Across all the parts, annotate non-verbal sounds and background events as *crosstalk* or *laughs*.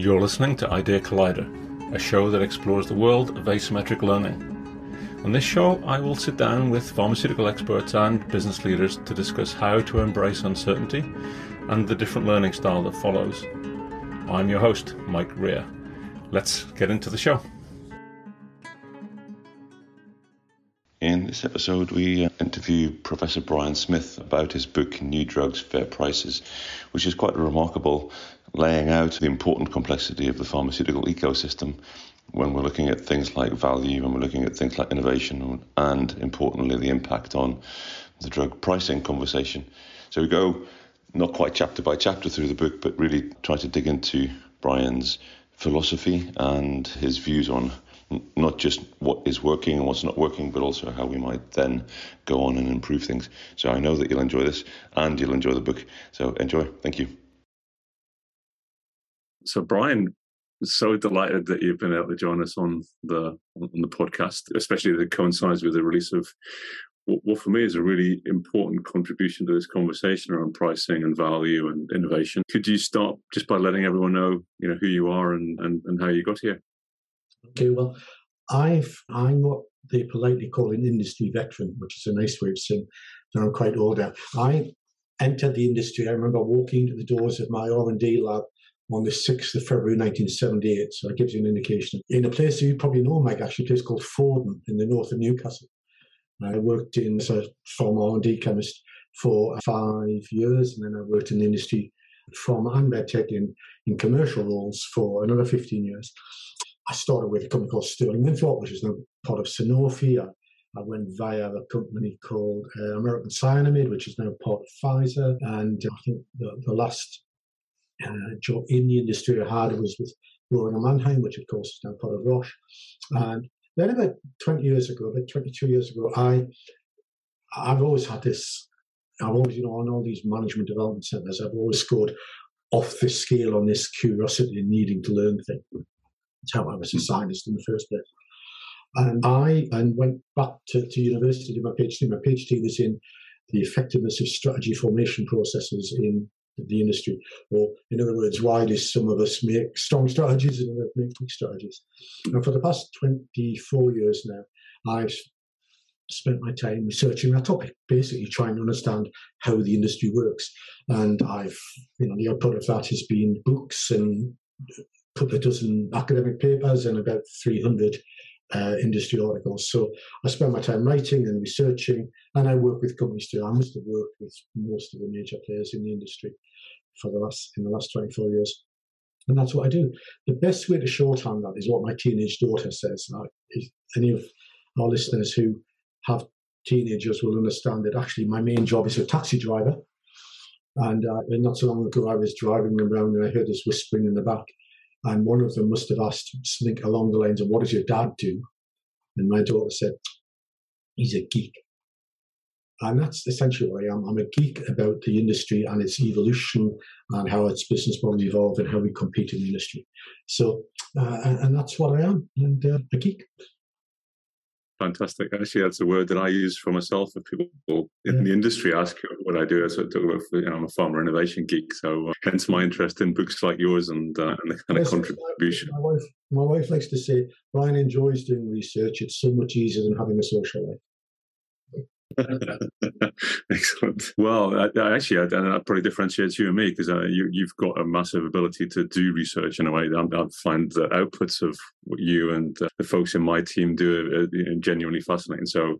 You're listening to Idea Collider, a show that explores the world of asymmetric learning. On this show, I will sit down with pharmaceutical experts and business leaders to discuss how to embrace uncertainty and the different learning style that follows. I'm your host, Mike Rea. Let's get into the show. In this episode, we uh, interview Professor Brian Smith about his book New Drugs, Fair Prices, which is quite a remarkable, laying out the important complexity of the pharmaceutical ecosystem when we're looking at things like value, when we're looking at things like innovation, and importantly, the impact on the drug pricing conversation. So we go not quite chapter by chapter through the book, but really try to dig into Brian's philosophy and his views on not just what is working and what's not working, but also how we might then go on and improve things. So I know that you'll enjoy this and you'll enjoy the book. So enjoy. Thank you. So Brian, so delighted that you've been able to join us on the on the podcast, especially that coincides with the release of what for me is a really important contribution to this conversation around pricing and value and innovation. Could you start just by letting everyone know, you know, who you are and, and, and how you got here? Okay, well, I've I'm what they politely call an industry veteran, which is a nice way of saying that I'm quite older. I entered the industry. I remember walking to the doors of my R&D lab on the 6th of February 1978. So that gives you an indication. In a place you probably know, Mike, actually, a place called Fawdon in the north of Newcastle. I worked in as a former R&D chemist for five years, and then I worked in the industry from and medtech in, in commercial roles for another 15 years. I started with a company called Sterling Winthrop, which is now part of Sanofi. I, I went via a company called uh, American Cyanamid, which is now part of Pfizer. And I think the, the last uh, job in the industry I had was with Boehringer Mannheim, which of course is now part of Roche. And then about 20 years ago, about 22 years ago, I, I've always had this, I've always, you know, on all these management development centers, I've always scored off the scale on this curiosity and needing to learn things. That's how I was a scientist in the first place. And I and went back to, to university to do my PhD. My PhD was in the effectiveness of strategy formation processes in the industry. Or, in other words, why do some of us make strong strategies and others make weak strategies? And for the past 24 years now, I've spent my time researching that topic, basically trying to understand how the industry works. And I've, you know, the output of that has been books and couple of dozen academic papers and about 300 uh, industry articles. So I spend my time writing and researching, and I work with companies too. I must have worked with most of the major players in the industry for the last in the last 24 years. And that's what I do. The best way to shorthand that is what my teenage daughter says. Uh, any of our listeners who have teenagers will understand that actually my main job is a taxi driver. And, uh, not so long ago, I was driving around and I heard this whispering in the back. And one of them must have asked something along the lines of, What does your dad do? And my daughter said, He's a geek. And that's essentially what I am. I'm a geek about the industry and its evolution and how its business model evolved and how we compete in the industry. So, uh, and, and, that's what I am, and uh, a geek fantastic. Actually, that's a word that I use for myself. If people in yeah. the industry ask what I do, I sort of talk about, you know, I'm a pharma innovation geek. So uh, hence my interest in books like yours and, uh, and the kind yes, of contribution. My, wife, my wife likes to say, Brian enjoys doing research. It's so much easier than having a social life. *laughs* Excellent. Well, I, I actually, I, that probably differentiates you and me because uh, you, have got a massive ability to do research in a way. I, I find the outputs of what you and uh, the folks in my team do are, genuinely fascinating. So,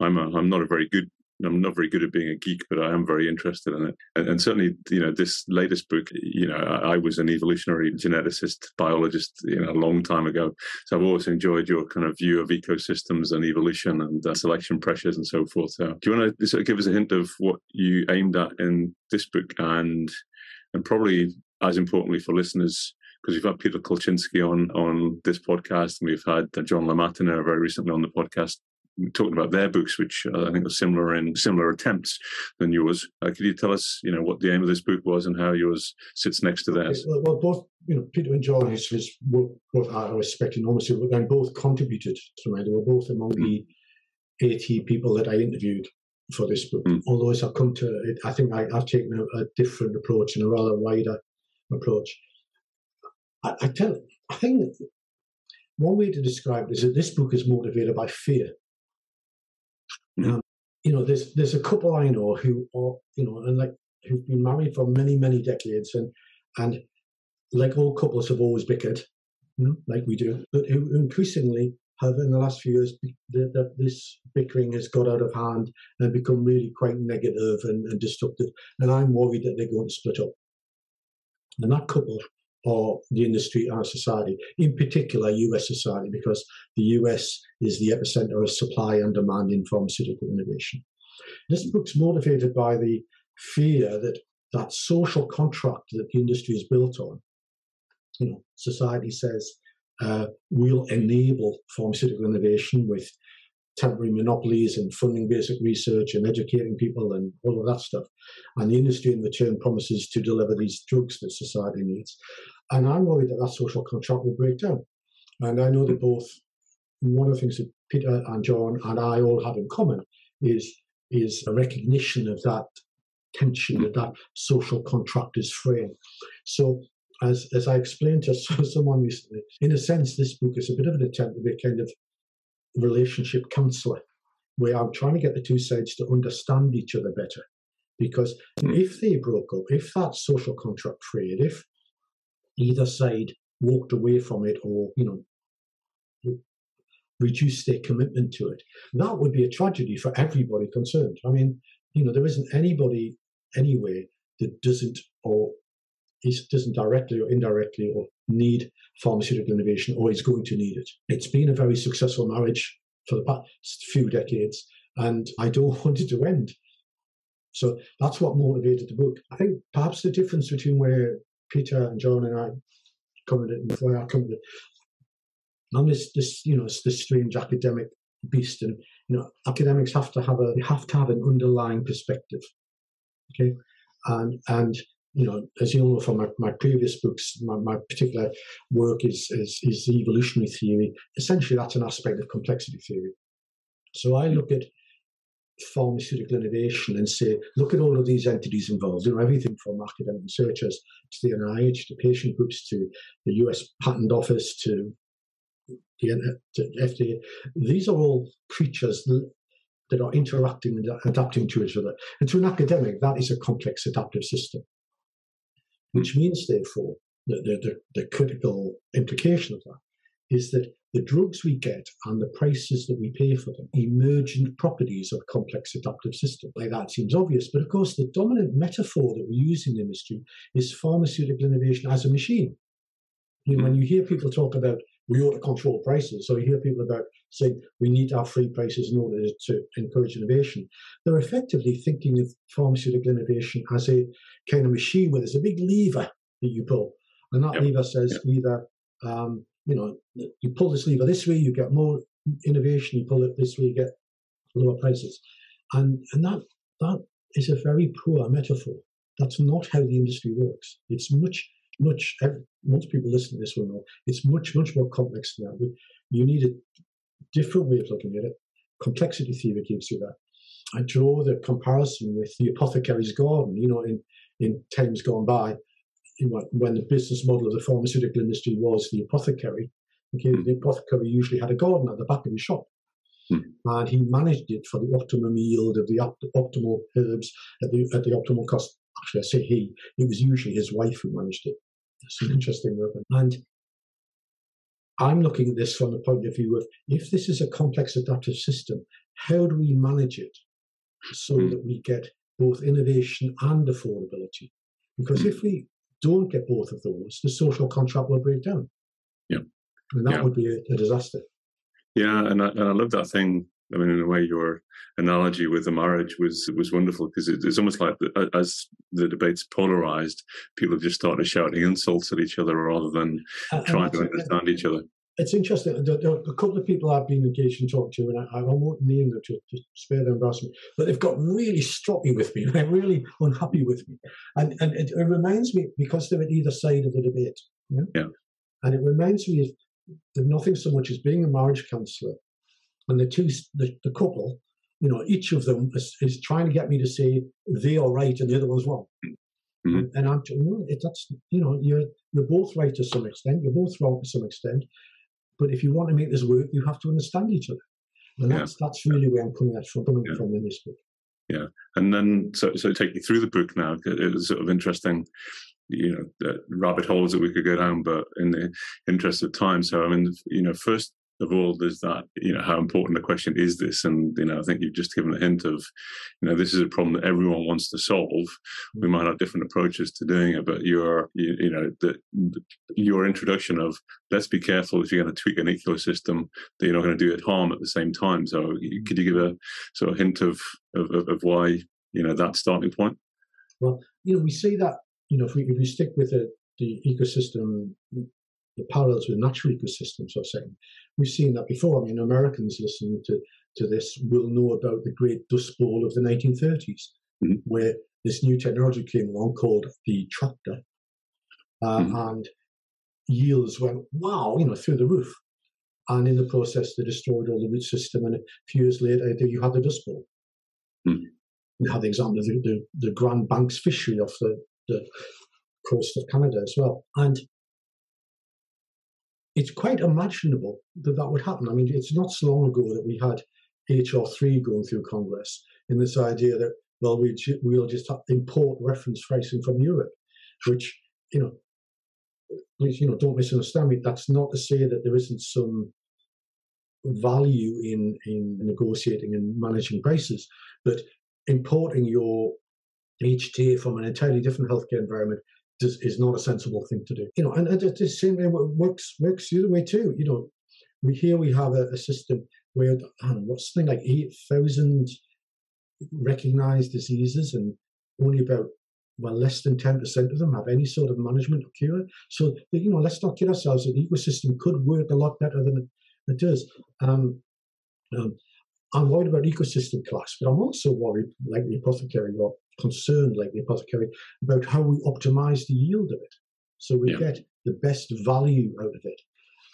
I'm a, I'm not a very good I'm not very good at being a geek, but I am very interested in it. And, and certainly, you know, this latest book, you know, I, I, was an evolutionary geneticist, biologist, you know, a long time ago. So I've always enjoyed your kind of view of ecosystems and evolution and uh, selection pressures and so forth. So do you want to sort of give us a hint of what you aimed at in this book and and probably as importantly for listeners, because we've had Peter Kolchinsky on on this podcast, and we've had John LaMattina very recently on the podcast talking about their books, which I think are similar in similar attempts than yours. Uh, could you tell us, you know, what the aim of this book was and how yours sits next to theirs? Well, well both, you know, Peter and John, his, his both I respect enormously, but then both contributed to me. They were both among mm. the 80 people that I interviewed for this book. Mm. Although as I've come to it, I think I, have taken a, a different approach and a rather wider approach. I, I tell I think one way to describe it is that this book is motivated by fear. You know, there's there's a couple I know who are, you know, and like who've been married for many, many decades and and like all couples have always bickered, you know, like we do, but who increasingly have in the last few years that this bickering has got out of hand and become really quite negative and, and destructive. And I'm worried that they're going to split up. And that couple or the industry and our society, in particular US society, because the US is the epicenter of supply and demand in pharmaceutical innovation. This book's motivated by the fear that that social contract that the industry is built on, you know, society says uh, will enable pharmaceutical innovation with temporary monopolies and funding basic research and educating people and all of that stuff. And the industry in return promises to deliver these drugs that society needs. And I'm worried that that social contract will break down. And I know that both, one of the things that Peter and John and I all have in common is, is a recognition of that tension that that social contract is fraying. So as, as I explained to *laughs* someone recently, in a sense, this book is a bit of an attempt to be kind of relationship counselor, where I'm trying to get the two sides to understand each other better. Because if they broke up, if that social contract frayed, if either side walked away from it or, you know, reduced their commitment to it, that would be a tragedy for everybody concerned. I mean, you know, there isn't anybody anywhere that doesn't or is, doesn't directly or indirectly or need pharmaceutical innovation or is going to need it. It's been a very successful marriage for the past few decades, and I don't *laughs* want it to end. So that's what motivated the book. I think perhaps the difference between where Peter and John and I come at it and where I come at it, I'm this, this, you know, it's this strange academic beast, and you know, academics have to have a, they have to have an underlying perspective. Okay, and and you know, as you know from my, my previous books, my, my particular work is, is, is evolutionary theory. Essentially, that's an aspect of complexity theory. So I look at pharmaceutical innovation and say, look at all of these entities involved, you know, everything from academic researchers to the NIH, to patient groups, to the US Patent Office, to the to FDA. These are all creatures that are interacting and adapting to each other. And to an academic, that is a complex adaptive system which means, therefore, that the, the, the critical implication of that is that the drugs we get and the prices that we pay for them, emergent properties of complex adaptive systems. Like that seems obvious, but of course, the dominant metaphor that we use in the industry is pharmaceutical innovation as a machine. You know, when hmm. you hear people talk about we ought to control prices, so you hear people about saying we need to have free prices in order to encourage innovation, they're effectively thinking of pharmaceutical innovation as a kind of machine where there's a big lever that you pull, and that yep. lever says yep. either um, you know you pull this lever this way, you get more innovation. You pull it this way, you get lower prices, and and that that is a very poor metaphor. That's not how the industry works. It's much much. Most people listening to this will know it's much much more complex than that. You need a different way of looking at it. Complexity theory gives you that. I draw the comparison with the apothecary's garden. You know, in in times gone by, when the business model of the pharmaceutical industry was the apothecary, okay, mm. the apothecary usually had a garden at the back of his shop. Mm. And he managed it for the optimum yield of the op- optimal herbs at the, at the optimal cost. Actually, I say he, it was usually his wife who managed it. It's an interesting weapon. And I'm looking at this from the point of view of if this is a complex adaptive system, how do we manage it so mm. that we get both innovation and affordability. Because if we don't get both of those, the social contract will break down. Yeah. And that yeah. would be a, a, disaster. Yeah, and I, and I love that thing. I mean, in a way, your analogy with the marriage was was wonderful because it, it's almost like the, as the debate's polarized, people just started shouting insults at each other rather than *laughs* trying to understand each other it's interesting. a couple of people I've been engaged and talked to, and I, I won't name them to, to spare their embarrassment, but they've got really stroppy with me. *laughs* They're really unhappy with me, and and it, it, reminds me because they're at either side of the debate. Yeah. yeah. And it reminds me of, of nothing so much as being a marriage counsellor, and the two the, the couple, you know, each of them is, is, trying to get me to say they are right and the other one's wrong. Mm-hmm. And, I'm, you know, it, that's you know, you're you're both right to some extent, you're both wrong to some extent. But if you want to make this work, you have to understand each other. And that's yeah. that's really where I'm coming at from coming yeah. from in this book. Yeah. And then so so take you through the book now. It was sort of interesting you know rabbit holes that we could go down but in the interest of time so i mean you know first of all, there's that, you know, how important the question is this? And, you know, I think you've just given a hint of, you know, this is a problem that everyone wants to solve. We might have different approaches to doing it, but your, you, you know, the, your introduction of let's be careful if you're going to tweak an ecosystem that you're not going to do it harm at the same time. So could you give a sort of hint of, of, of why, you know, that starting point? Well, you know, we see that, you know, if we, if we stick with the, the ecosystem the parallels with natural ecosystems are saying. We've seen that before. I mean, Americans listening to, to this will know about the Great Dust Bowl of the 1930s, mm-hmm. where this new technology came along called the tractor, uh, mm-hmm. and yields went wow, you know, through the roof. And in the process, they destroyed all the root system, and a few years later, you had the Dust Bowl. Mm-hmm. We had the example of the, the, the Grand Banks fishery off the, the coast of Canada as well. And it's quite imaginable that that would happen. I mean, it's not so long ago that we had HR3 going through Congress in this idea that, well, we, we'll just import reference pricing from Europe, which, you know, please, you know, don't misunderstand me. That's not to say that there isn't some value in, in negotiating and managing prices, but importing your HTA from an entirely different healthcare environment just is not a sensible thing to do. You know, and, and the same way works works the other way too. You know, we here we have a, a system where know, what's something like eight thousand recognized diseases, and only about well less than ten percent of them have any sort of management or cure. So you know, let's not kid ourselves the ecosystem could work a lot better than it, it does. Um, um, I'm worried about ecosystem class, but I'm also worried, like the apothecary or concerned, like the apothecary, about how we optimize the yield of it. So we yeah. get the best value out of it.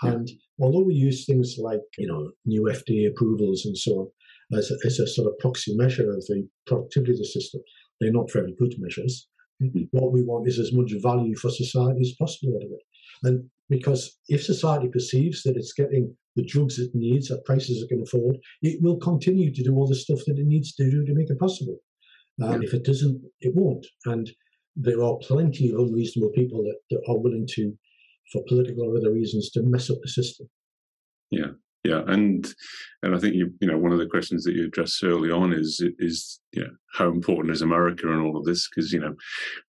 Yeah. And although we use things like, you know, new FDA approvals and so on as a, as a sort of proxy measure of the productivity of the system, they're not very good measures. Mm-hmm. What we want is as much value for society as possible out of it. And because if society perceives that it's getting the drugs it needs at prices it can afford, it will continue to do all the stuff that it needs to do to make it possible. Um, and yeah. if it doesn't, it won't. And there are plenty of unreasonable people that, that are willing to, for political or other reasons, to mess up the system. Yeah, yeah, and and I think you you know one of the questions that you addressed early on is is you know how important is America in all of this because you know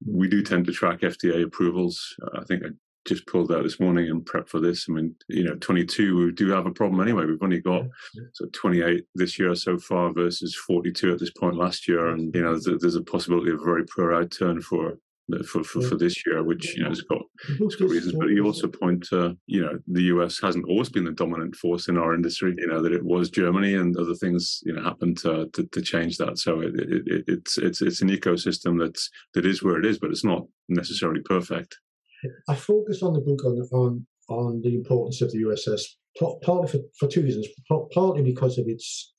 we do tend to track FDA approvals. I think just pulled out this morning and prep for this. I mean, you know, 22, we do have a problem anyway. We've only got yeah. so 28 this year so far versus 42 at this point last year. And, you know, there's, there's a possibility of a very poor outturn for for, for, for this year, which you know has got, has got reasons. But you also point to you know the US hasn't always been the dominant force in our industry. You know that it was Germany and other things you know happened to to, to change that. So it, it, it's it's it's an ecosystem that's that is where it is, but it's not necessarily perfect. I focus on the book on on on the importance of the USS, partly for, for two reasons. Partly because of its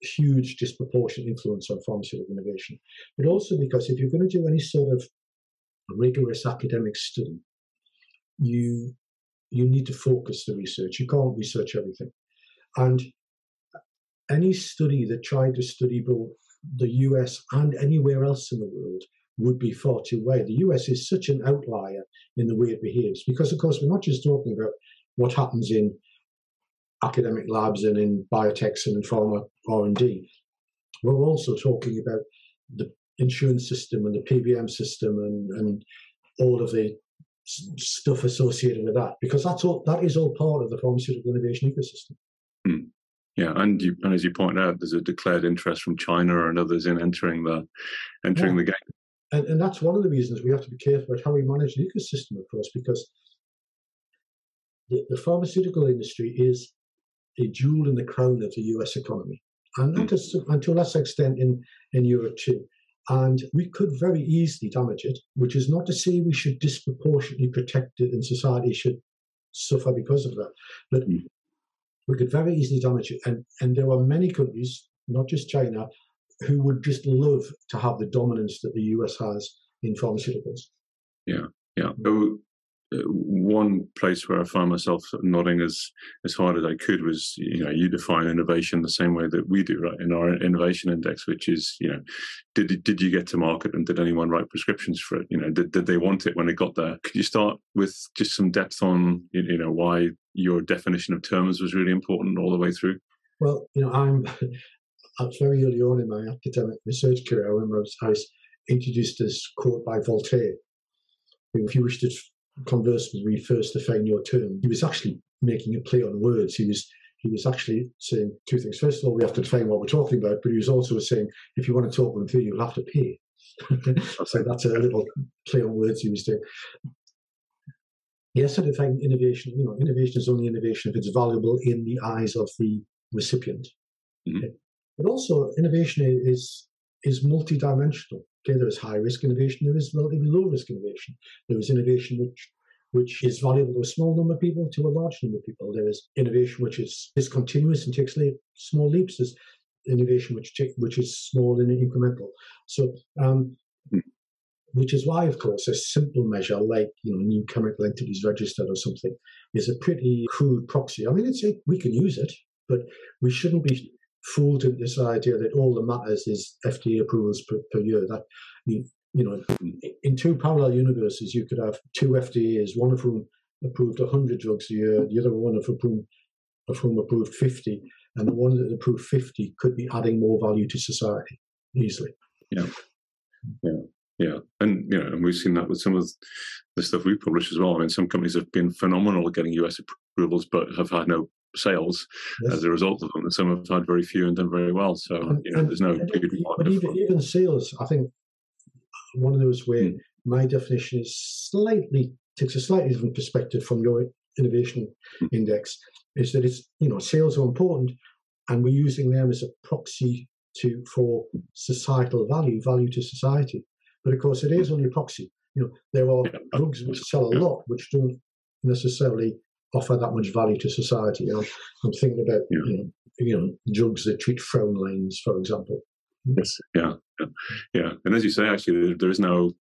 huge disproportionate influence on pharmaceutical innovation, but also because if you're going to do any sort of rigorous academic study, you you need to focus the research. You can't research everything, and any study that tried to study both the US and anywhere else in the world would be far too wide. The US is such an outlier in the way it behaves because, of course, we're not just talking about what happens in academic labs and in biotechs and in pharma R&D. We're also talking about the insurance system and the PBM system and, and all of the stuff associated with that because that's all that is all part of the pharmaceutical innovation ecosystem. Hmm. Yeah, and you, and as you point out, there's a declared interest from China and others in entering the entering yeah. the game. And, and that's one of the reasons we have to be careful about how we manage the ecosystem, of course, because the, the pharmaceutical industry is a jewel in the crown of the US economy, and not as, and to a lesser extent in, in Europe too. And we could very easily damage it, which is not to say we should disproportionately protect it and society should suffer because of that. But mm. we could very easily damage it. And, and there are many countries, not just China, who would just love to have the dominance that the US has in pharmaceuticals. Yeah, yeah. So uh, one place where I found myself nodding as as hard as I could was, you know, you define innovation the same way that we do, right? In our innovation index, which is, you know, did did you get to market and did anyone write prescriptions for it? You know, did did they want it when it got there? Could you start with just some depth on, you know, why your definition of terms was really important all the way through? Well, you know, I'm. Very early on in my academic research career. I remember I was, I was introduced this quote by Voltaire. If you wish to converse with me first define your term. He was actually making a play on words. He was he was actually saying two things. First of all, we have to define what we're talking about, but he was also saying if you want to talk with me, you'll have to pay. *laughs* so that's a little play on words he was doing. Yes, I define innovation. You know, innovation is only innovation if it's valuable in the eyes of the recipient. Mm-hmm. But also, innovation is is multidimensional. Okay, there is high risk innovation, there is relatively low risk innovation. There is innovation which which is valuable to a small number of people to a large number of people. There is innovation which is discontinuous and takes small leaps. There's innovation which which is small and incremental. So, um, which is why, of course, a simple measure like you know new chemical entities registered or something is a pretty crude proxy. I mean, it's a, we can use it, but we shouldn't be fooled into this idea that all that matters is FDA approvals per, per year. That you, you know, in two parallel universes, you could have two FDAs, one of whom approved 100 drugs a year, the other one of whom, of whom approved 50, and the one that approved 50 could be adding more value to society easily. Yeah, yeah. Yeah, and you know, and we've seen that with some of the stuff we publish as well. I mean, some companies have been phenomenal at getting US approvals, but have had no sales yes. as a result of them. And some have had very few and done very well. So and, you know, there's no good But even, even sales, I think one of those where mm. my definition is slightly takes a slightly different perspective from your innovation mm. index is that it's you know sales are important and we're using them as a proxy to for societal value, value to society. But of course, it is only a proxy. You know, there are yeah. drugs which sell a lot, which don't necessarily offer that much value to society. You know, I'm thinking about yeah. you, know, you know drugs that treat frown lines, for example. Yes, yeah, yeah, yeah. And as you say, actually, there, there is no.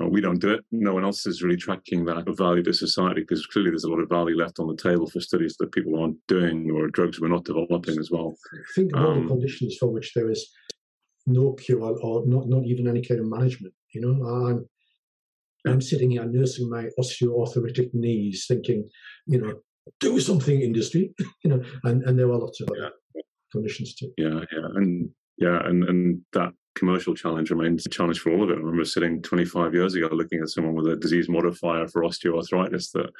Well, we don't do it. No one else is really tracking that value to society because clearly there's a lot of value left on the table for studies that people aren't doing or drugs we're not developing as well. Think of um, all the conditions for which there is no cure or not, not even any kind of management. You know, I'm I'm sitting here nursing my osteoarthritic knees, thinking, you know, do something, industry, *laughs* you know, and, and there are lots of other yeah. conditions too. Yeah, yeah, and yeah, and and that commercial challenge remains a challenge for all of it. I remember sitting 25 years ago looking at someone with a disease modifier for osteoarthritis that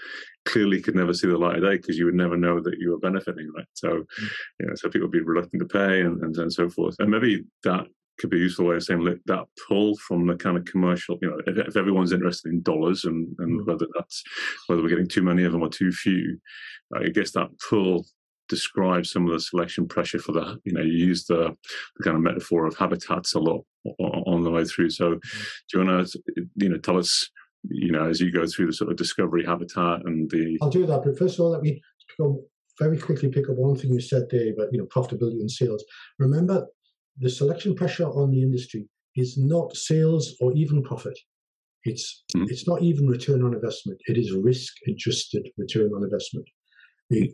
clearly could never see the light of day because you would never know that you were benefiting, right? So, mm. you know, so people would be reluctant to pay and, and, and so forth. And maybe that could be a useful way of saying look, that pull from the kind of commercial, you know, if, if everyone's interested in dollars and, and mm. whether that's whether we're getting too many of them or too few, I guess that pull describes some of the selection pressure for the, you know, you use the, the kind of metaphor of habitats a lot on the way through. So, mm. do you want to, you know, tell us, you know, as you go through the sort of discovery habitat and the. I'll do that, but first of all, let me very quickly pick up one thing you said there about you know profitability and sales. Remember, the selection pressure on the industry is not sales or even profit. It's mm-hmm. it's not even return on investment. It is risk adjusted return on investment.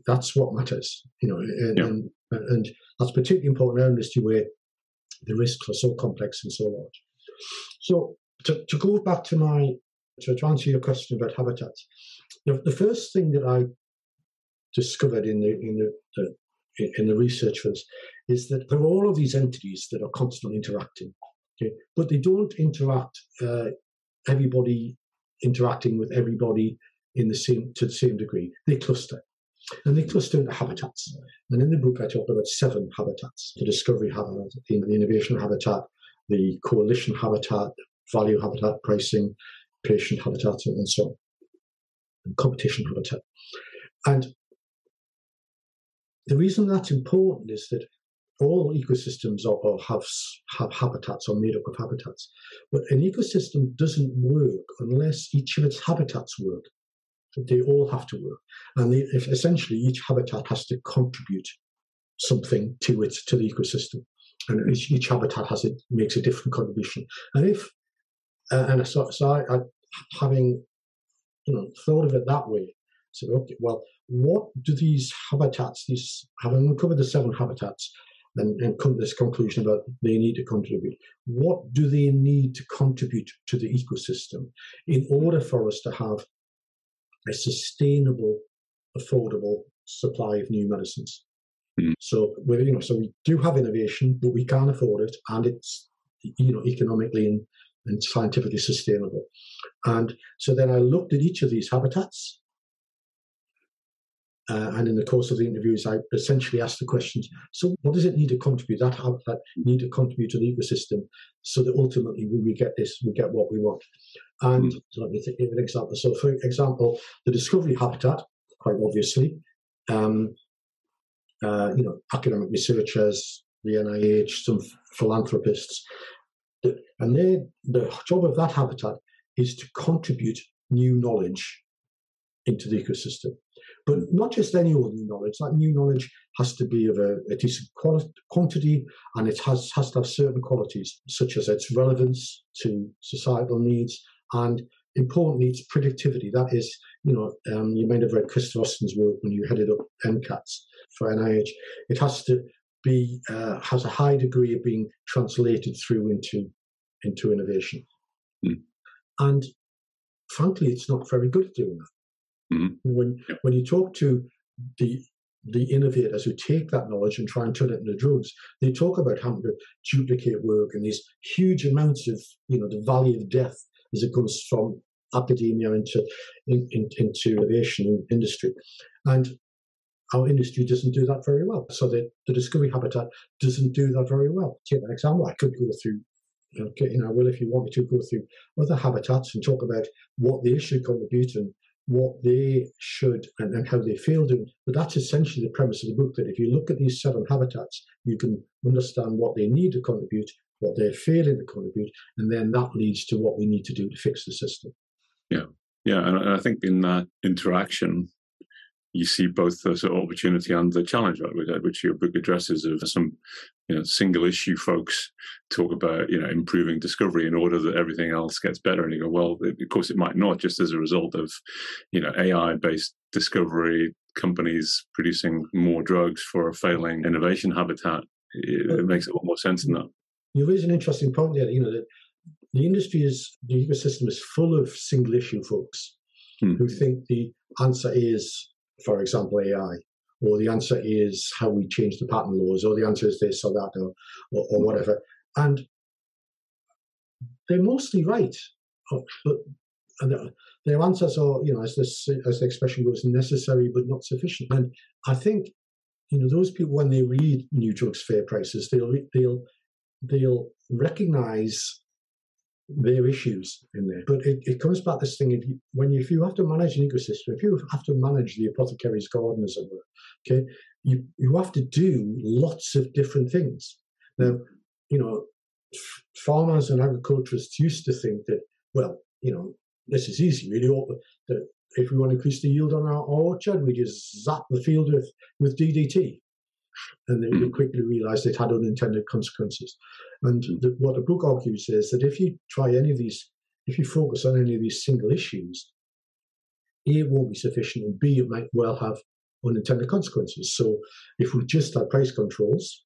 That's what matters, you know, and, yeah. and, and that's particularly important in our industry where the risks are so complex and so large. So to, to go back to my to, to answer your question about habitats, the, the first thing that I discovered in the in the, the in the research for this is that there are all of these entities that are constantly interacting, okay, but they don't interact. Uh, everybody interacting with everybody in the same to the same degree. They cluster, and they cluster into habitats. And in the book, I talk about seven habitats: the discovery habitat, the innovation habitat, the coalition habitat, value habitat, pricing, patient habitat, and so on, and competition habitat. And the reason that's important is that all ecosystems are, are have have habitats or made up of habitats, but an ecosystem doesn't work unless each of its habitats work. They all have to work, and they, essentially each habitat has to contribute something to it to the ecosystem, and each, each habitat has it makes a different contribution. And if uh, and so, so I, I, having you know, thought of it that way. So, okay, well, what do these habitats, these having uncovered the seven habitats, and, and come to this conclusion about they need to contribute. What do they need to contribute to the ecosystem in order for us to have a sustainable, affordable supply of new medicines? Mm. So we you know, so we do have innovation, but we can't afford it, and it's you know economically and, and scientifically sustainable. And so then I looked at each of these habitats uh, and in the course of the interviews, I essentially asked the questions: So, what does it need to contribute? That that need to contribute to the ecosystem, so that ultimately we get this, we get what we want. And mm. let me think of an example. So, for example, the discovery habitat, quite obviously, um, uh, you know, academic researchers, the NIH, some philanthropists, and they, the job of that habitat is to contribute new knowledge into the ecosystem. But not just any old new knowledge. That new knowledge has to be of a, a decent quality, quantity and it has, has to have certain qualities, such as its relevance to societal needs and importantly, its predictivity. That is, you know, um, you might have read Christopher Austin's work when you headed up NCATS for NIH. It has to be uh, has a high degree of being translated through into into innovation. Mm. And frankly, it's not very good at doing that. Mm-hmm. When yeah. when you talk to the the innovators who take that knowledge and try and turn it into drugs, they talk about having to duplicate work and these huge amounts of you know the valley of death as it comes from academia into in, in, into innovation industry, and our industry doesn't do that very well. So the, the discovery habitat doesn't do that very well. Take an example. I could go through you know, well, if you want me to go through other habitats and talk about what they should contribute and what they should and, and how they feel doing. But that's essentially the premise of the book that if you look at these seven habitats, you can understand what they need to contribute, what they're failing to contribute, and then that leads to what we need to do to fix the system. Yeah. Yeah. And I think in that interaction, you see both the sort of opportunity and the challenge, right, which your book addresses of some you know, single issue folks talk about you know improving discovery in order that everything else gets better, and you go, well, of course it might not, just as a result of you know AI based discovery companies producing more drugs for a failing innovation habitat. It, it makes a lot more sense than that. You raise an interesting point there. You know that the industry is the ecosystem is full of single issue folks hmm. who think the answer is for example, AI, or the answer is how we change the patent laws, or the answer is this or that, or, or, or whatever. And they're mostly right, uh, but their answers are, you know, as this as the expression goes, necessary but not sufficient. And I think, you know, those people when they read New Drugs Fair Prices, they'll they'll they'll recognize their issues in there. But it, it comes back this thing: if you, when you, if you have to manage an ecosystem, if you have to manage the apothecary's garden, as it were, okay, you you have to do lots of different things. Now, you know, farmers and agriculturists used to think that, well, you know, this is easy. Really, that if we want to increase the yield on our orchard, we just zap the field with with DDT and they, they hmm. quickly realized it had unintended consequences. And the, what the book argues is that if you try any of these, if you focus on any of these single issues, A, it won't be sufficient, and B, it might well have unintended consequences. So if we just had price controls,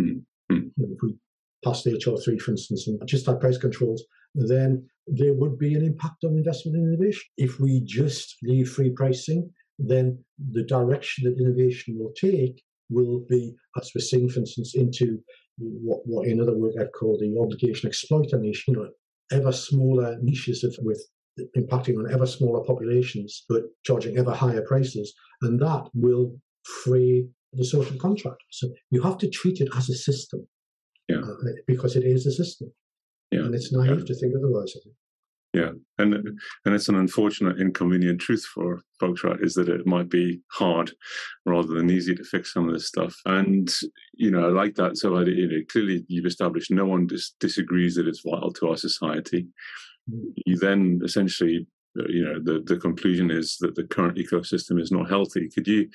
mm-hmm. you know, if we passed HR3, for instance, and just had price controls, then there would be an impact on investment in innovation. If we just leave free pricing, then the direction that innovation will take will be, as we're seeing, for instance, into what, what in other work I'd call the obligation exploiter niche, you know, ever smaller niches of, with impacting on ever smaller populations, but charging ever higher prices. And that will free the social contract. So you have to treat it as a system. Yeah. Uh, because it is a system. Yeah. And it's naive yeah. to think otherwise, I think. Yeah, and and it's an unfortunate, inconvenient truth for folks, right? Is that it might be hard rather than easy to fix some of this stuff. And you know, I like that. So I, you know, clearly, you've established no one dis- disagrees that it's vital to our society. Mm. You then essentially you know the the conclusion is that the current ecosystem is not healthy. Could you,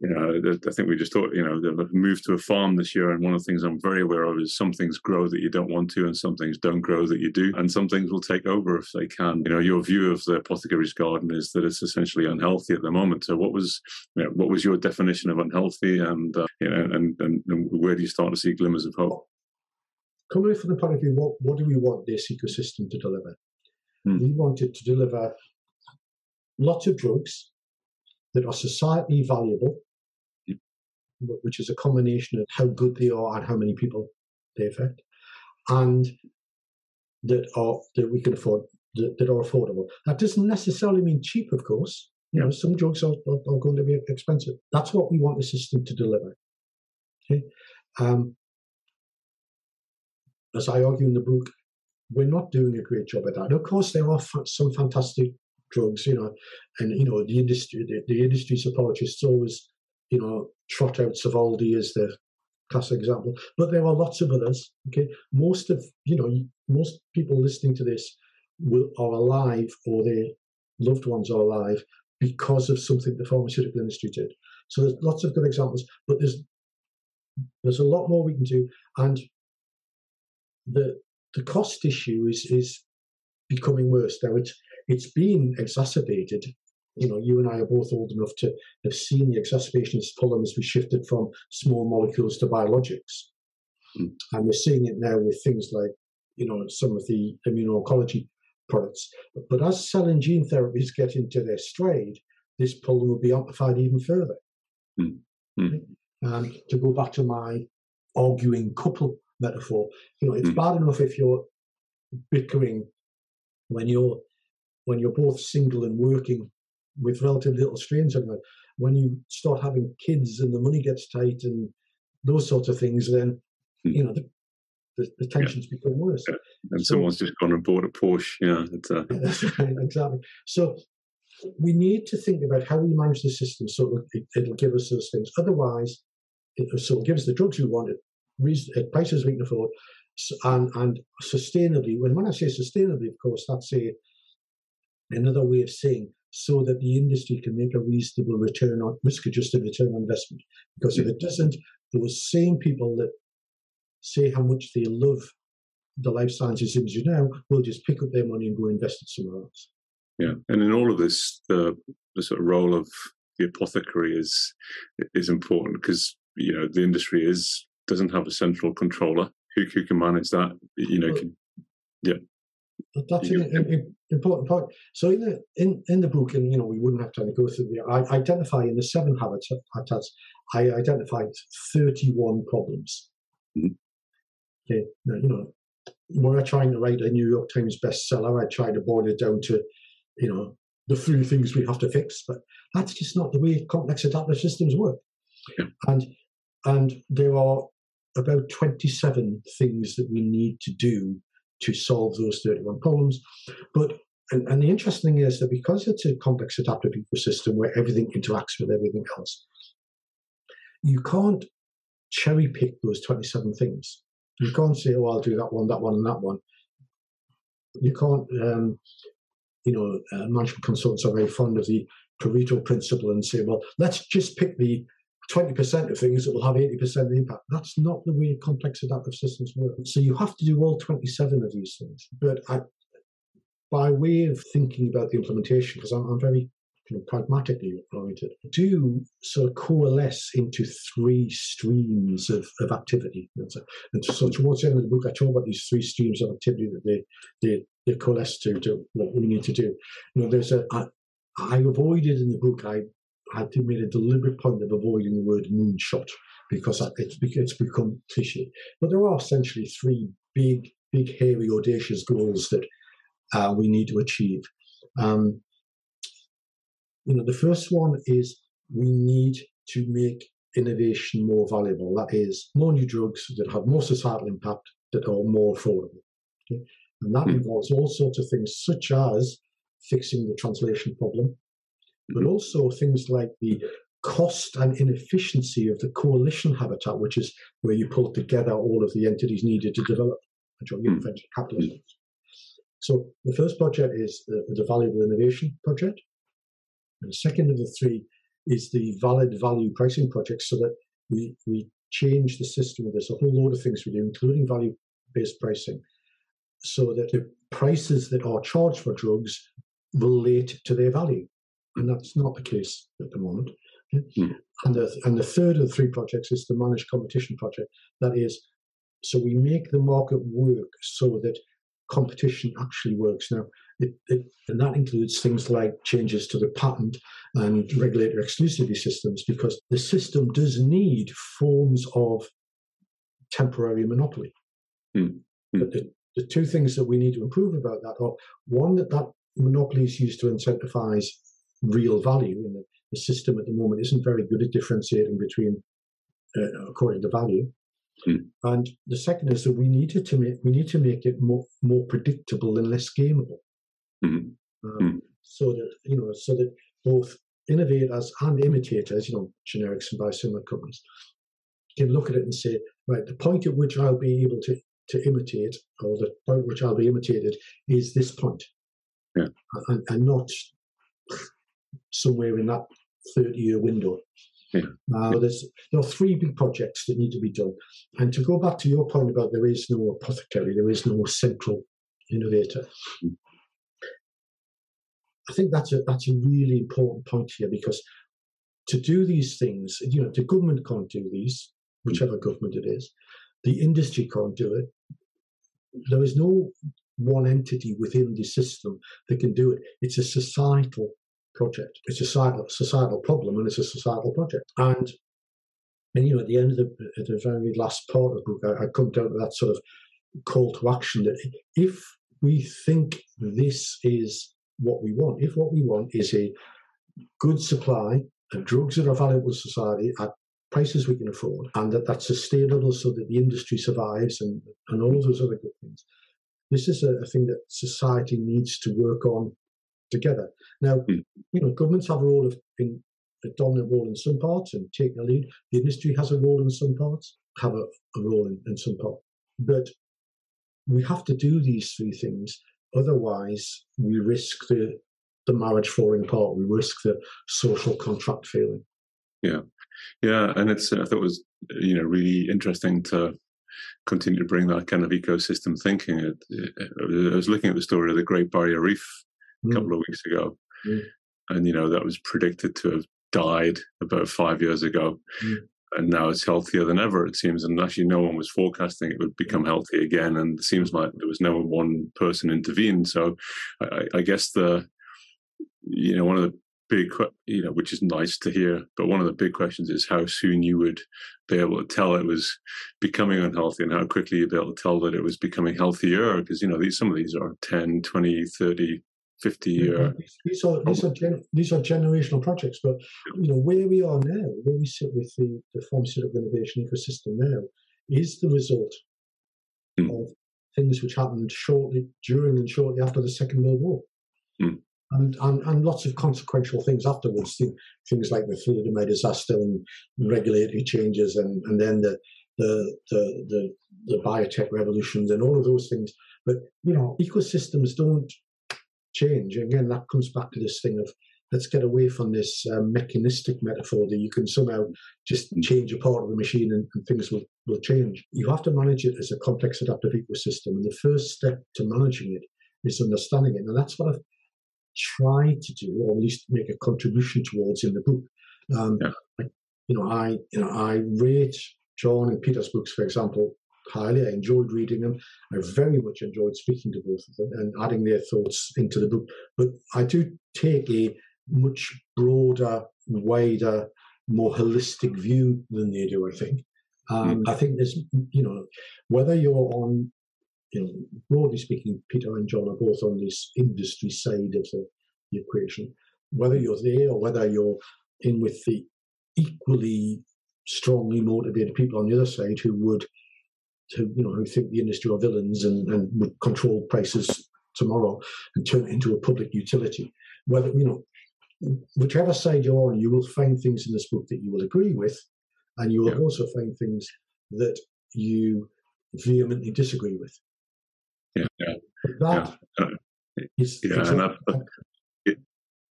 you know, I think we just thought, you know, the move to a farm this year, and one of the things I'm very aware of is some things grow that you don't want to, and some things don't grow that you do, and some things will take over if they can. You know, your view of the apothecary's garden is that it's essentially unhealthy at the moment. So, what was, you know, what was your definition of unhealthy, and uh, you know, and, and, and where do you start to see glimmers of hope? Coming from the point of view, what, what do we want this ecosystem to deliver? Mm. We wanted to deliver lots of drugs that are societally valuable, mm. which is a combination of how good they are and how many people they affect, and that are that we can afford that, that are affordable. That doesn't necessarily mean cheap, of course. You know, some drugs are, are, are going to be expensive. That's what we want the system to deliver. Okay. Um, as I argue in the book, we're not doing a great job at that. Of course, there are some fantastic drugs, you know, and you know the industry, the, the industry's apologists always, you know, trot out Sovaldi as the classic example. But there are lots of others. Okay, most of you know, most people listening to this will are alive or their loved ones are alive because of something the pharmaceutical industry did. So there's lots of good examples, but there's there's a lot more we can do, and the the cost issue is is becoming worse. Now it's it's been exacerbated. You know, you and I are both old enough to have seen the exacerbation of this pollen as we shifted from small molecules to biologics. Mm. And we're seeing it now with things like, you know, some of the immuno-oncology products. But as cell and gene therapies get into their stride, this problem will be amplified even further. Mm. Mm. And to go back to my arguing couple metaphor. You know, it's mm. bad enough if you're bickering when you're when you're both single and working with relatively little strains on that. When you start having kids and the money gets tight and those sorts of things, then mm. you know the, the, the tensions yeah. become worse. Yeah. And so, someone's just gone and bought a Porsche. Yeah, uh... *laughs* that's right, exactly. So we need to think about how we manage the system so it, it'll give us those things. Otherwise, it, so it gives the drugs we want, it at uh, prices we can afford, and and sustainably. When when I say sustainably, of course, that's a another way of saying so that the industry can make a reasonable return on risk-adjusted return on investment. Because if it doesn't, those same people that say how much they love the life sciences industry now will just pick up their money and go invest it somewhere else. Yeah, and in all of this, the the sort of role of the apothecary is is important because you know the industry is doesn't have a central controller who, who can manage that. You know, can, yeah. That's an, an, important point. So in the in, in the book, and you know, we wouldn't have time to go through the. I identify in the seven habits habitats. I identified thirty-one problems. Mm-hmm. Okay, now, you know, when I'm trying to write a New York Times bestseller, I try to boil it down to, you know, the three things we have to fix. But that's just not the way complex adaptive systems work. Yeah. And and there are about 27 things that we need to do to solve those 31 problems. But and, and the interesting thing is that because it's a complex adaptive ecosystem where everything interacts with everything else, you can't cherry pick those 27 things. You can't say, oh, I'll do that one, that one, and that one. You can't, um, you know, uh, management consultants are very fond of the Pareto principle and say, well, let's just pick the 20% of things that will have 80% of the impact. That's not the way complex adaptive systems work. So you have to do all 27 of these things. But I, by way of thinking about the implementation, because I'm, I'm very you know, pragmatically oriented, do sort of coalesce into three streams of, of activity. And so, and so towards the end of the book, I talk about these three streams of activity that they, they, they coalesce to, to what we need to do. You know, there's a, I, I avoided in the book, I I made a deliberate point of avoiding the word moonshot because it's, it's become cliche. But there are essentially three big, big, hairy, audacious goals that uh, we need to achieve. Um, you know, the first one is we need to make innovation more valuable. That is, more new drugs that have more societal impact that are more affordable. Okay? And that hmm. involves all sorts of things, such as fixing the translation problem, but also things like the cost and inefficiency of the coalition habitat, which is where you pull together all of the entities needed to develop a joint mm. venture capitalism. So the first project is the, the valuable innovation project. And the second of the three is the valid value pricing project so that we, we change the system. There's a whole load of things we do, including value based pricing, so that the prices that are charged for drugs relate to their value. And that's not the case at the moment. Mm. And, the, and the third of the three projects is the managed competition project. That is, so we make the market work so that competition actually works. Now, it, it, and that includes things like changes to the patent and regulator exclusivity systems, because the system does need forms of temporary monopoly. Mm. But the, the two things that we need to improve about that are one, that that monopoly is used to incentivize real value. in the, the system at the moment isn't very good at differentiating between, uh, according to value. Mm. And the second is that we need to make we need to make it more more predictable and less gameable. Mm. Um, mm. So that you know, so that both innovators and imitators, you know, generics and biosimilar companies, can look at it and say, right, the point at which I'll be able to to imitate, or the point at which I'll be imitated, is this point, yeah. and, and not somewhere in that 30 year window. Yeah. Uh, there's there are three big projects that need to be done. And to go back to your point about there is no apothecary, there is no central innovator. Mm. I think that's a that's a really important point here because to do these things, you know, the government can't do these, whichever government it is. The industry can't do it. There is no one entity within the system that can do it. It's a societal project. It's a societal, societal problem and it's a societal project. And and you know, at the end of the, the very last part of the book, I, I come down to that sort of call to action that if we think this is what we want, if what we want is a good supply of drugs that are valuable to society at prices we can afford, and that that's sustainable so that the industry survives and, and all of those other good things, this is a, a thing that society needs to work on together. Now, mm. you know, governments have a role of in a dominant role in some parts and taking a lead. The industry has a role in some parts, have a, a role in, in some parts. But we have to do these three things. Otherwise, we risk the the marriage falling apart. We risk the social contract failing. Yeah, yeah, and it's I thought it was you know really interesting to continue to bring that kind of ecosystem thinking. It, it, I was looking at the story of the Great Barrier Reef a mm. couple of weeks ago, mm. and you know that was predicted to have died about five years ago, mm. and now it's healthier than ever. It seems, and actually no one was forecasting it would become healthy again, and it seems like there was no one person intervened. So, I, I guess the you know one of the big, you know, which is nice to hear. But one of the big questions is how soon you would be able to tell it was becoming unhealthy and how quickly you'd be able to tell that it was becoming healthier. Because, you know, these, some of these are 10, 20, 30, 50 year. These are, these are, gen, these are generational projects, but you know where we are now, where we sit with the, the pharmaceutical innovation ecosystem now, is the result mm. of things which happened shortly during and shortly after the Second World War. Mm. And, and, and lots of consequential things afterwards, things like the thalidomide disaster and regulatory changes, and, and then the, the, the, the, the biotech revolutions and all of those things. But, you know, ecosystems don't change. Again, that comes back to this thing of let's get away from this um, mechanistic metaphor that you can somehow just mm. change a part of the machine and, and, things will, will change. You have to manage it as a complex adaptive ecosystem. And the first step to managing it is understanding it. And that's what I've tried to do, or at least make a contribution towards in the book. Um, yeah. I, you know, I you know I rate John and Peter's books, for example, highly. I enjoyed reading them. I very much enjoyed speaking to both of them and adding their thoughts into the book. But I do take a much broader, wider, more holistic view than they do, I think. Um, mm. I think there's, you know, whether you're on, you know, broadly speaking, Peter and John are both on this industry side of the, the equation. Whether you're there or whether you're in with the equally strongly motivated people on the other side who would who you know who think the industry are villains and, and would control prices tomorrow and turn it into a public utility. Whether you know whichever side you're on, you will find things in this book that you will agree with, and you will yeah. also find things that you vehemently disagree with. Yeah, yeah. That yeah. Is, yeah, that,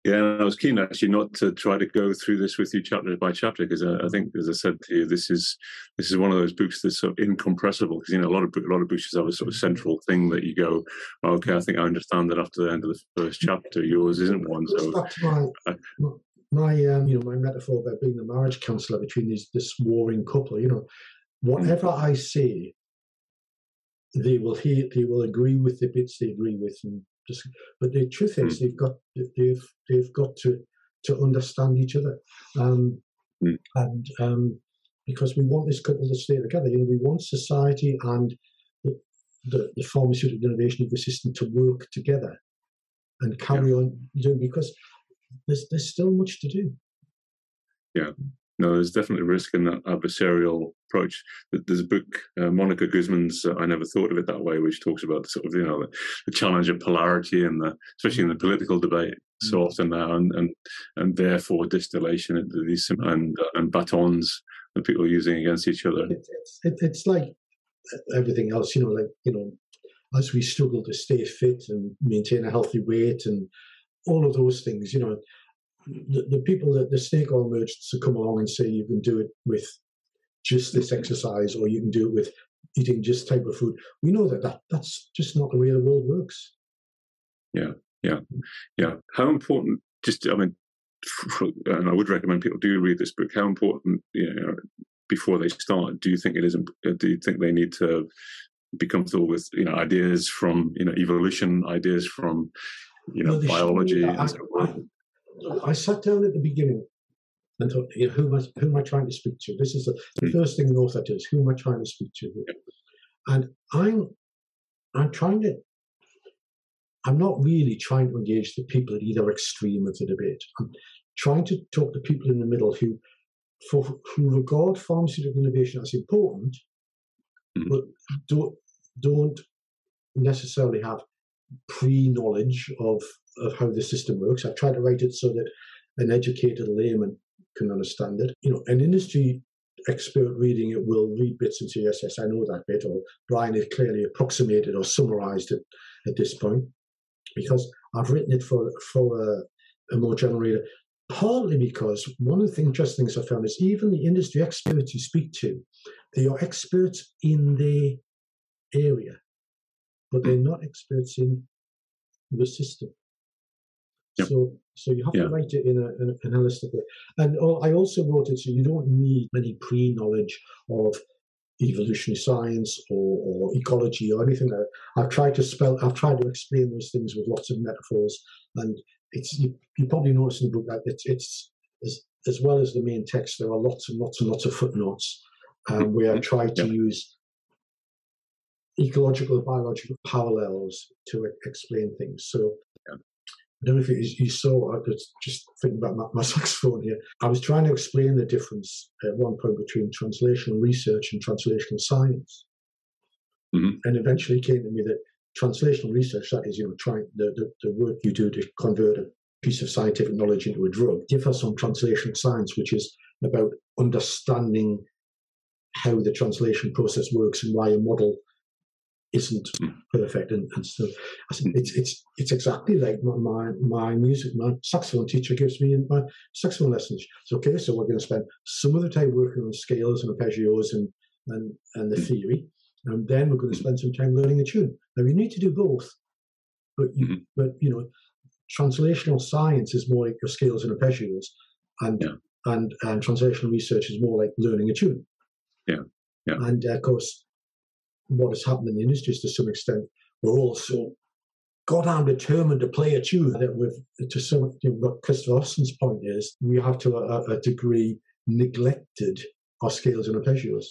yeah, and I was keen actually not to try to go through this with you chapter by chapter because I, I, think, as I said to you, this is this is one of those books that's sort of incompressible because you know a lot of a lot of books have a sort of central thing that you go, okay, I think I understand that after the end of the first chapter. Yours isn't one, so my, uh, my um, you know my metaphor about being the marriage counselor between these this warring couple. You know, whatever. I say, they will hear, they will agree with the bits they agree with, and just, but the truth is, mm. they've got they've they've got to to understand each other, um, mm. and um, because we want this couple to stay together. You know, we want society and the, the, the pharmaceutical innovation ecosystem to work together and carry yeah. on doing because there's there's still much to do. Yeah, no, there's definitely risk in that adversarial approach. There's a book, uh, Monica Guzman's uh, "I Never Thought of It That Way," which talks about sort of you know the, the challenge of polarity and the, especially in the political debate so mm. often now, and and and therefore distillation into these and uh, and batons that people are using against each other. It, it, it's like everything else, you know, like you know, as we struggle to stay fit and maintain a healthy weight and all of those things, you know the, the people that the snake oil merchants to come along and say you can do it with just this exercise or you can do it with eating just type of food. We know that, that that's just not the way the world works. Yeah, yeah, yeah. How important? Just I mean, *laughs* and I would recommend people do read this book. How important, you know, before they start, do you think it is? Uh, do you think they need to be comfortable with you know ideas from you know evolution, ideas from you know biology? I, I, I sat down at the beginning and thought, you know, who am I, who am I trying to speak to? This is the, the hmm. first thing an author does. Who am I trying to speak to? And I'm, I'm trying to, I'm not really trying to engage the people at either extreme of the debate. I'm trying to talk to people in the middle who, for, who regard pharmaceutical innovation as important, mm. but don't, don't necessarily have pre-knowledge of of how the system works. I've tried to write it so that an educated layman can understand it. You know, an industry expert reading it will read bits and say, yes, yes, I know that bit, or Brian has clearly approximated or summarized it at this point, because I've written it for, for a, a more general reader. Partly because one of the interesting things I found is even the industry experts you speak to, they are experts in their area, but they're not experts in the system. Yep. So, so you have yeah. to write it in a, in a, holistic way. And I also wrote it so you don't need any pre-knowledge of evolutionary science or, or ecology or anything like that. I've tried to spell, I've tried to explain those things with lots of metaphors, and it's you, you probably notice in the book that it's it's as, as well as the main text, there are lots and lots and lots of footnotes um, where I try to use ecological and biological parallels to explain things. So I don't know if you saw, I was just thinking about my, my, *laughs* saxophone here. I was trying to explain the difference at one point between translational research and translational science. Mm-hmm. And eventually came to me that translational research, that is, you know, trying the, the, the work you do to convert a piece of scientific knowledge into a drug, differs from translational science, which is about understanding how the translation process works and why a model isn't hmm. perfect and, and so it's it's it's exactly like my my music. My saxophone teacher gives me in my saxophone lessons. It's okay so we're going to spend some of the time working on scales and arpeggios and and and the hmm. theory and then we're going to spend some time learning a tune. Now you need to do both but you but you know translational science is more like your scales and arpeggios and yeah. and and translational research is more like learning a tune. Yeah yeah. And uh, of course what has happened in the industry is to some extent we're all so goddamn determined to play a tune that we've to some you know, what Christopher Austin's point is we have to a, a degree neglected our scales and arpeggios.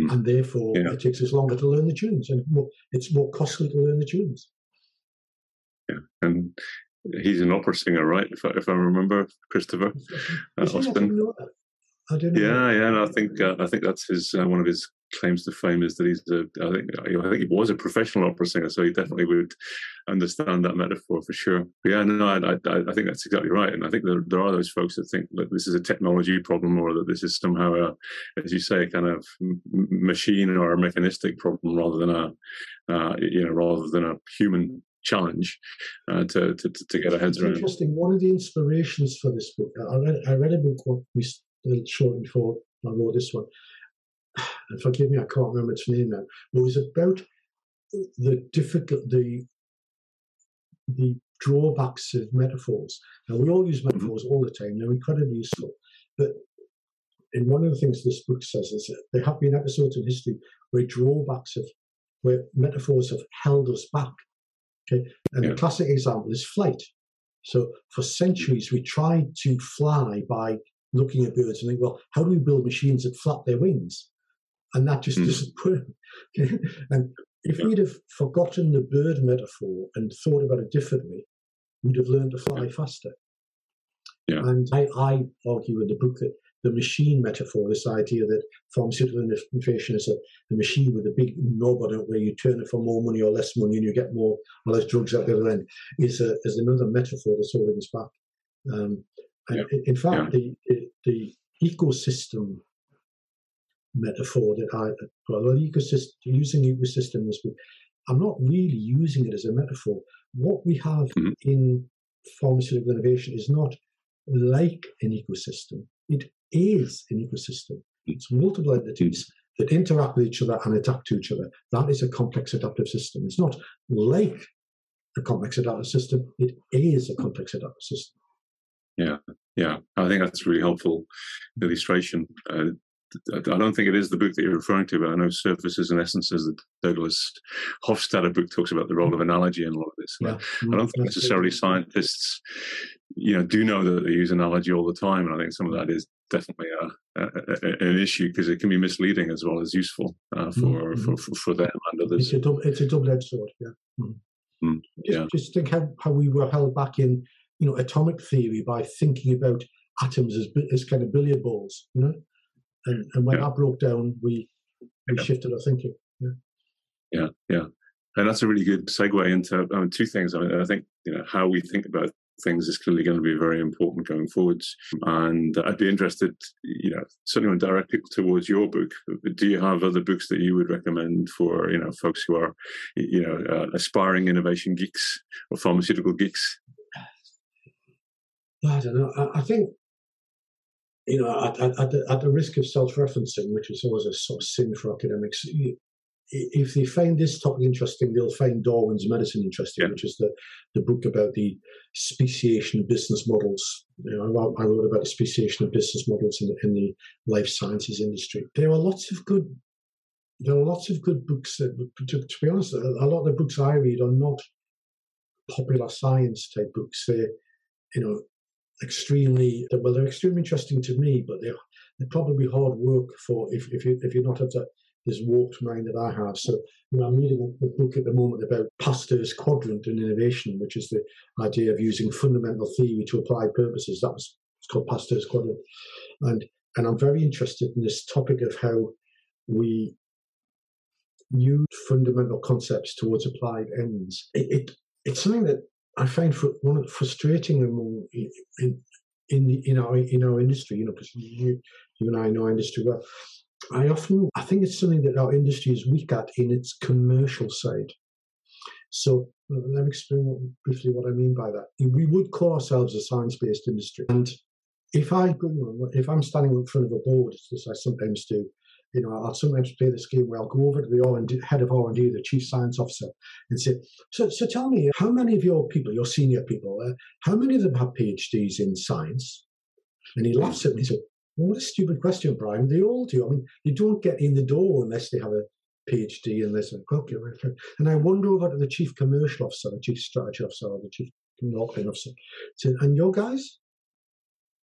Mm. And therefore, yeah. it takes us longer to learn the tunes, and more, it's more costly to learn the tunes. Yeah, and he's an opera singer, right? If I, if I remember, Christopher uh, Austin. I don't know. Yeah, yeah. And I think uh, I think that's his uh, one of his claims to fame is that he's a, I think, I think he was a professional opera singer, so he definitely would understand that metaphor for sure. But yeah, no, I, I, I, think that's exactly right, and I think there, there are those folks that think that this is a technology problem or that this is somehow, a, as you say, a kind of machine or a mechanistic problem rather than a, uh, you know, rather than a human challenge uh, to, to, to get our heads around. Interesting. One of the inspirations for this book, I read, I read a book what we shortly before I wrote this one, and forgive me, I can't remember its name now. But it was about the difficult, the the drawbacks of metaphors. Now we all use mm-hmm. metaphors all the time; they're incredibly useful. But in one of the things this book says is that there have been episodes in history where drawbacks of where metaphors have held us back. Okay, and yeah. the classic example is flight. So for centuries we tried to fly by looking at birds and think, well, how do we build machines that flap their wings? And that just mm. doesn't put and if we'd have forgotten the bird metaphor and thought about it differently, we'd have learned to fly faster. Yeah. And I, I argue in the book that the machine metaphor, this idea that pharmaceutical innovation is a, a machine with a big knob on it where you turn it for more money or less money and you get more or less drugs at the other end, is, a, is another metaphor that's holding us back. Um, and yeah. in fact, yeah. the, the ecosystem metaphor that I, well, ecosystem, using ecosystem this I'm not really using it as a metaphor. What we have mm-hmm. in pharmaceutical innovation is not like an ecosystem. It is an ecosystem. It's multiple entities that interact with each other and adapt to each other. That is a complex adaptive system. It's not like a complex adaptive system. It is a complex adaptive system. Yeah, yeah. I think that's a really helpful illustration. Uh, I don't think it is the book that you're referring to, but I know Surfaces and Essences, the Douglas Hofstadter book talks about the role of analogy in a lot of this. Yeah. I don't think necessarily scientists, you know, do know that they use analogy all the time, and I think some of that is definitely a, a, a, an issue because it can be misleading as well as useful uh, for, mm-hmm. for, for, for them and others. It's a, double, it's a double-edged sword. Yeah. Mm-hmm. Mm, just, yeah. just think how, how we were held back in, you know, atomic theory by thinking about atoms as, as kind of billiard balls, you know and, and when yeah. that broke down, we we yeah. shifted our thinking. Yeah. Yeah, yeah, and that's a really good segue into um, two things. I mean, I think you know how we think about things is clearly going to be very important going forwards. And I'd be interested, you know, certainly want to direct people towards your book. Do you have other books that you would recommend for, you know, folks who are, you know, uh, aspiring innovation geeks or pharmaceutical geeks? I don't know. I, I think you know, at, at, at, the, at the risk of self-referencing, which is always a sort of sin for academics, if they find this topic interesting, they'll find Darwin's Medicine interesting, yeah. which is the, the book about the speciation of business models. You know, I, wrote about the speciation of business models in the, in the life sciences industry. There are lots of good. There are lots of good books. That, to, to be honest, a lot of the books I read are not popular science type books. They're, you know, extremely well they're extremely interesting to me but they're, they're probably hard work for if, if you if you're not at that this warped mind that I have. So you know, I'm reading a, book at the moment about Pasteur's quadrant in innovation, which is the idea of using fundamental theory to apply purposes. That was it's called Pasteur's quadrant, and and I'm very interested in this topic of how we use fundamental concepts towards applied ends. It, it it's something that I find for one frustrating among in in, the, in our in our industry, you know, because you you and I know industry well. I often I think it's something that our industry is weak at in its commercial side. So let me explain what, briefly what I mean by that. We would call ourselves a science-based industry, and if I, you know, if I'm standing in front of a board, as I sometimes do, you know, I'll sometimes play this game where I'll go over to the R&D, head of R&D, the chief science officer, and say, so, so tell me, how many of your people, your senior people, uh, how many of them have PhDs in science? And he laughs at me and says, well, what a stupid question, Brian. They all do. I mean, you don't get in the door unless they have a PhD this and okay, right. And I wander over to the chief commercial officer, the chief strategy officer, the chief marketing officer. And your guys?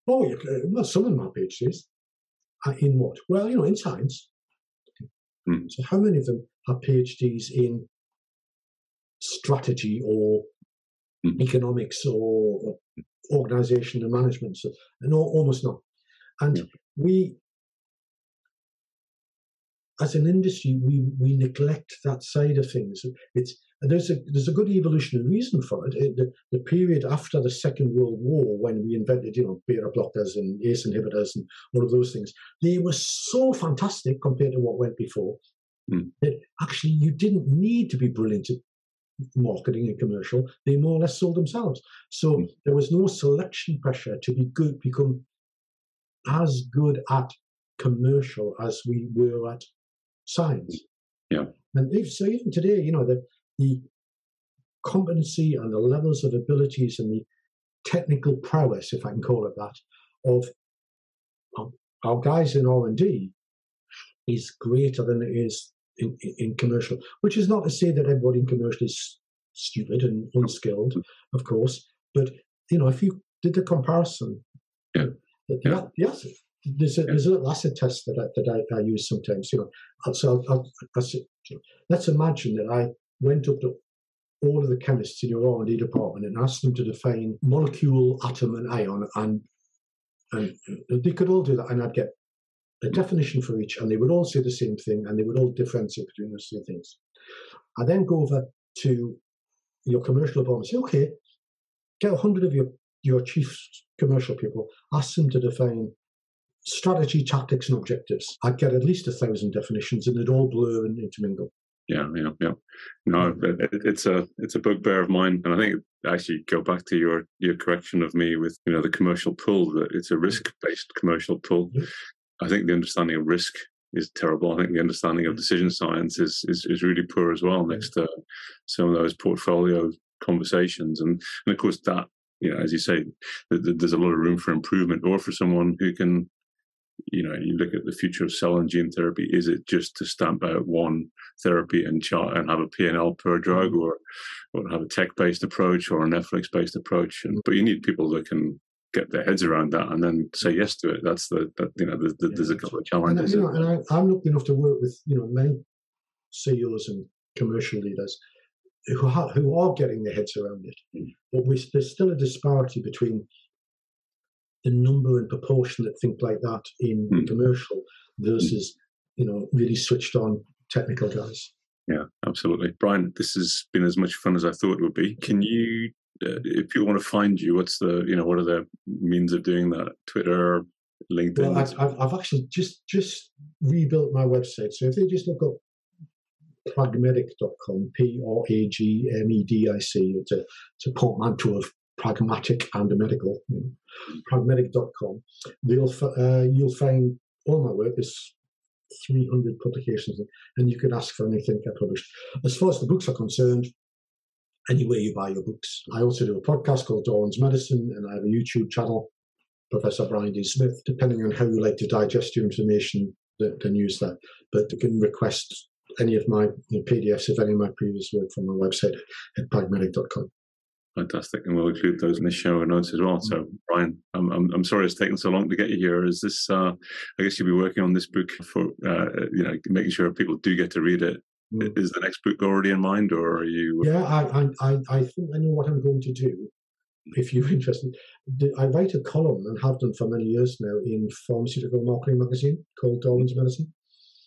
Oh, well, some of them have PhDs in what? Well, you know, in science. Mm. So, how many of them have PhDs in strategy or mm. economics or organization and management? So, no, almost none. And we, as an industry, we we neglect that side of things. It's there's a there's a good evolutionary reason for it. it the, the, period after the Second World War, when we invented you know beta blockers and ACE inhibitors and all of those things, they were so fantastic compared to what went before. Mm. That actually you didn't need to be brilliant at marketing and commercial. They more or less sold themselves. So mm. there was no selection pressure to be good, become as good at commercial as we were at science. Yeah. And if, so even today, you know, the, the competency and the levels of abilities and the technical prowess, if I can call it that, of um, our guys in R&D is greater than it is in, in, commercial, which is not to say that everybody in commercial is stupid and unskilled, of course. But, you know, if you did the comparison, yeah. yeah. yes, there's a, there's a little acid test that I, that I, I use sometimes. You know, uh, so I'll, I'll, let's imagine that I went up to all of the chemists in your R&D department and asked them to define molecule, atom, and ion, and and they could all do that, and I'd get a definition for each, and they would all say the same thing, and they would all differentiate between those two things. I then go over to your commercial department and say, okay, get a hundred of your your chief commercial people, ask them to define strategy, tactics, and objectives. I'd get at least a thousand definitions, and they'd all blur and intermingle. Yeah, yeah, yeah. No, hmm. it, it's a it's a bugbear of mine, and I think actually go back to your your correction of me with you know the commercial pull. That it's a hmm. risk based commercial pull. Yeah. I think the understanding of risk is terrible. I think the understanding of hmm. decision science is is, is really poor as well. Next to some of those portfolio conversations, and and of course that you know, as you say, there's a lot of room for improvement, or for someone who can you know, you look at the future of cell and gene therapy. Is it just to stamp out one therapy and chart and have a P&L per drug, or or have a tech-based approach or a Netflix-based approach? And, but you need people that can get their heads around that and then say yes to it. That's the that you know the, the, yeah, there's a couple of challenges. And, you know, and I, am lucky enough to work with you know many CEOs and commercial leaders who are, who are getting their heads around it. Mm. But we, there's still a disparity between the number and proportion that think like that in mm. commercial versus you know really switched on technical guys. Yeah, absolutely, Brian. This has been as much fun as I thought it would be. Can you, uh, if people want to find you, what's the you know what are the means of doing that? Twitter, LinkedIn. Well, I've, I've actually just just rebuilt my website. So if they just look up pragmedic.com, P R A G M E D I C, it's a, it's a portmanteau of pragmatic and medical, you know, pragmedic.com, you'll, uh, you'll find all my work. is 300 publications, and you can ask for anything I published. As far as the books are concerned, anywhere you buy your books. I also do a podcast called Darwin's Medicine, and I have a YouTube channel, Professor Brian D. Smith. Depending on how you like to digest your information, then use that. But you can request any of my you know, PDFs of any of my previous work from my website at pragmedic.com. Fantastic, and we'll include those in the show notes as well. So, Brian, I'm, I'm, I'm sorry it's taken so long to get you here. Is this? Uh, I guess you'll be working on this book for uh, you know making sure people do get to read it. Mm. Is the next book already in mind, or are you? Yeah, I, I I think I know what I'm going to do. If you're *laughs* interested, I write a column and have done for many years now in Pharmaceutical Marketing Magazine called Darwin's Medicine,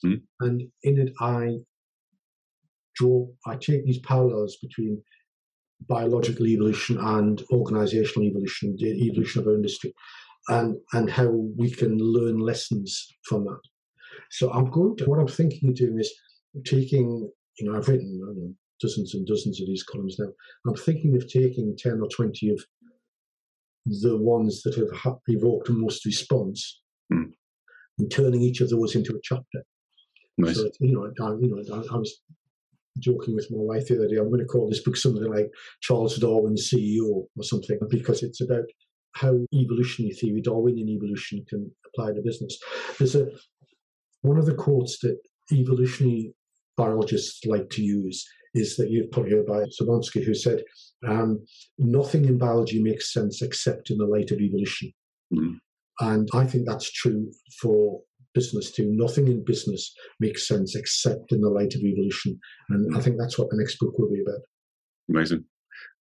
mm. and in it I draw I take these parallels between biological evolution and organizational evolution, the evolution of our industry, and and how we can learn lessons from that. So I'm going to what I'm thinking of doing is taking, you know, I've written know, dozens and dozens of these columns now. I'm thinking of taking ten or twenty of the ones that have evoked the most response mm. and turning each of those into a chapter. Nice. So, you know, I, you know, I, I was joking with my wife the other day. I'm going to call this book something like Charles Darwin's CEO or something because it's about how evolutionary theory, Darwinian evolution, can apply to business. There's a one of the quotes that evolutionary biologists like to use is that you've probably heard by Dobzhansky, who said, um, "Nothing in biology makes sense except in the light of evolution." Mm. And I think that's true for business too. Nothing in business makes sense except in the light of evolution. And I think that's what the next book will be about. Amazing.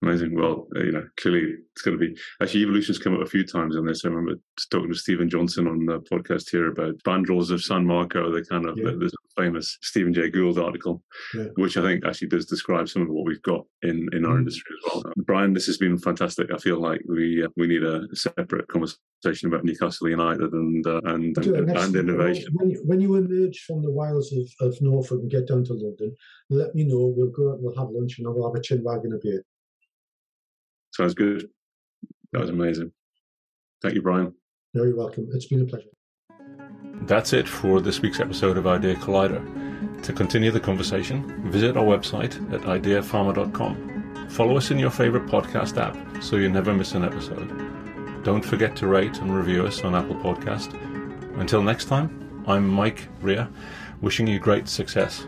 Amazing. Well, uh, you know, clearly it's going to be actually evolution's come up a few times on this. I remember talking to Stephen Johnson on the podcast here about Spandrels of San Marco, the kind of yeah. the, famous Stephen Jay Gould article, yeah. which I think actually does describe some of what we've got in, in our mm. industry as well. Brian, this has been fantastic. I feel like we uh, we need a separate conversation about Newcastle United and uh, and, and, and, innovation. When you, when you emerge from the wilds of, of Norfolk and get down to London, let me know. We'll go out, we'll have lunch, and I'll have a chin wagon of beer. Sounds good. That was amazing. Thank you, Brian. You're very welcome. It's been a pleasure. That's it for this week's episode of Idea Collider. To continue the conversation, visit our website at ideapharma.com. Follow us in your favorite podcast app so you never miss an episode. Don't forget to rate and review us on Apple Podcast. Until next time, I'm Mike Rea, wishing you great success.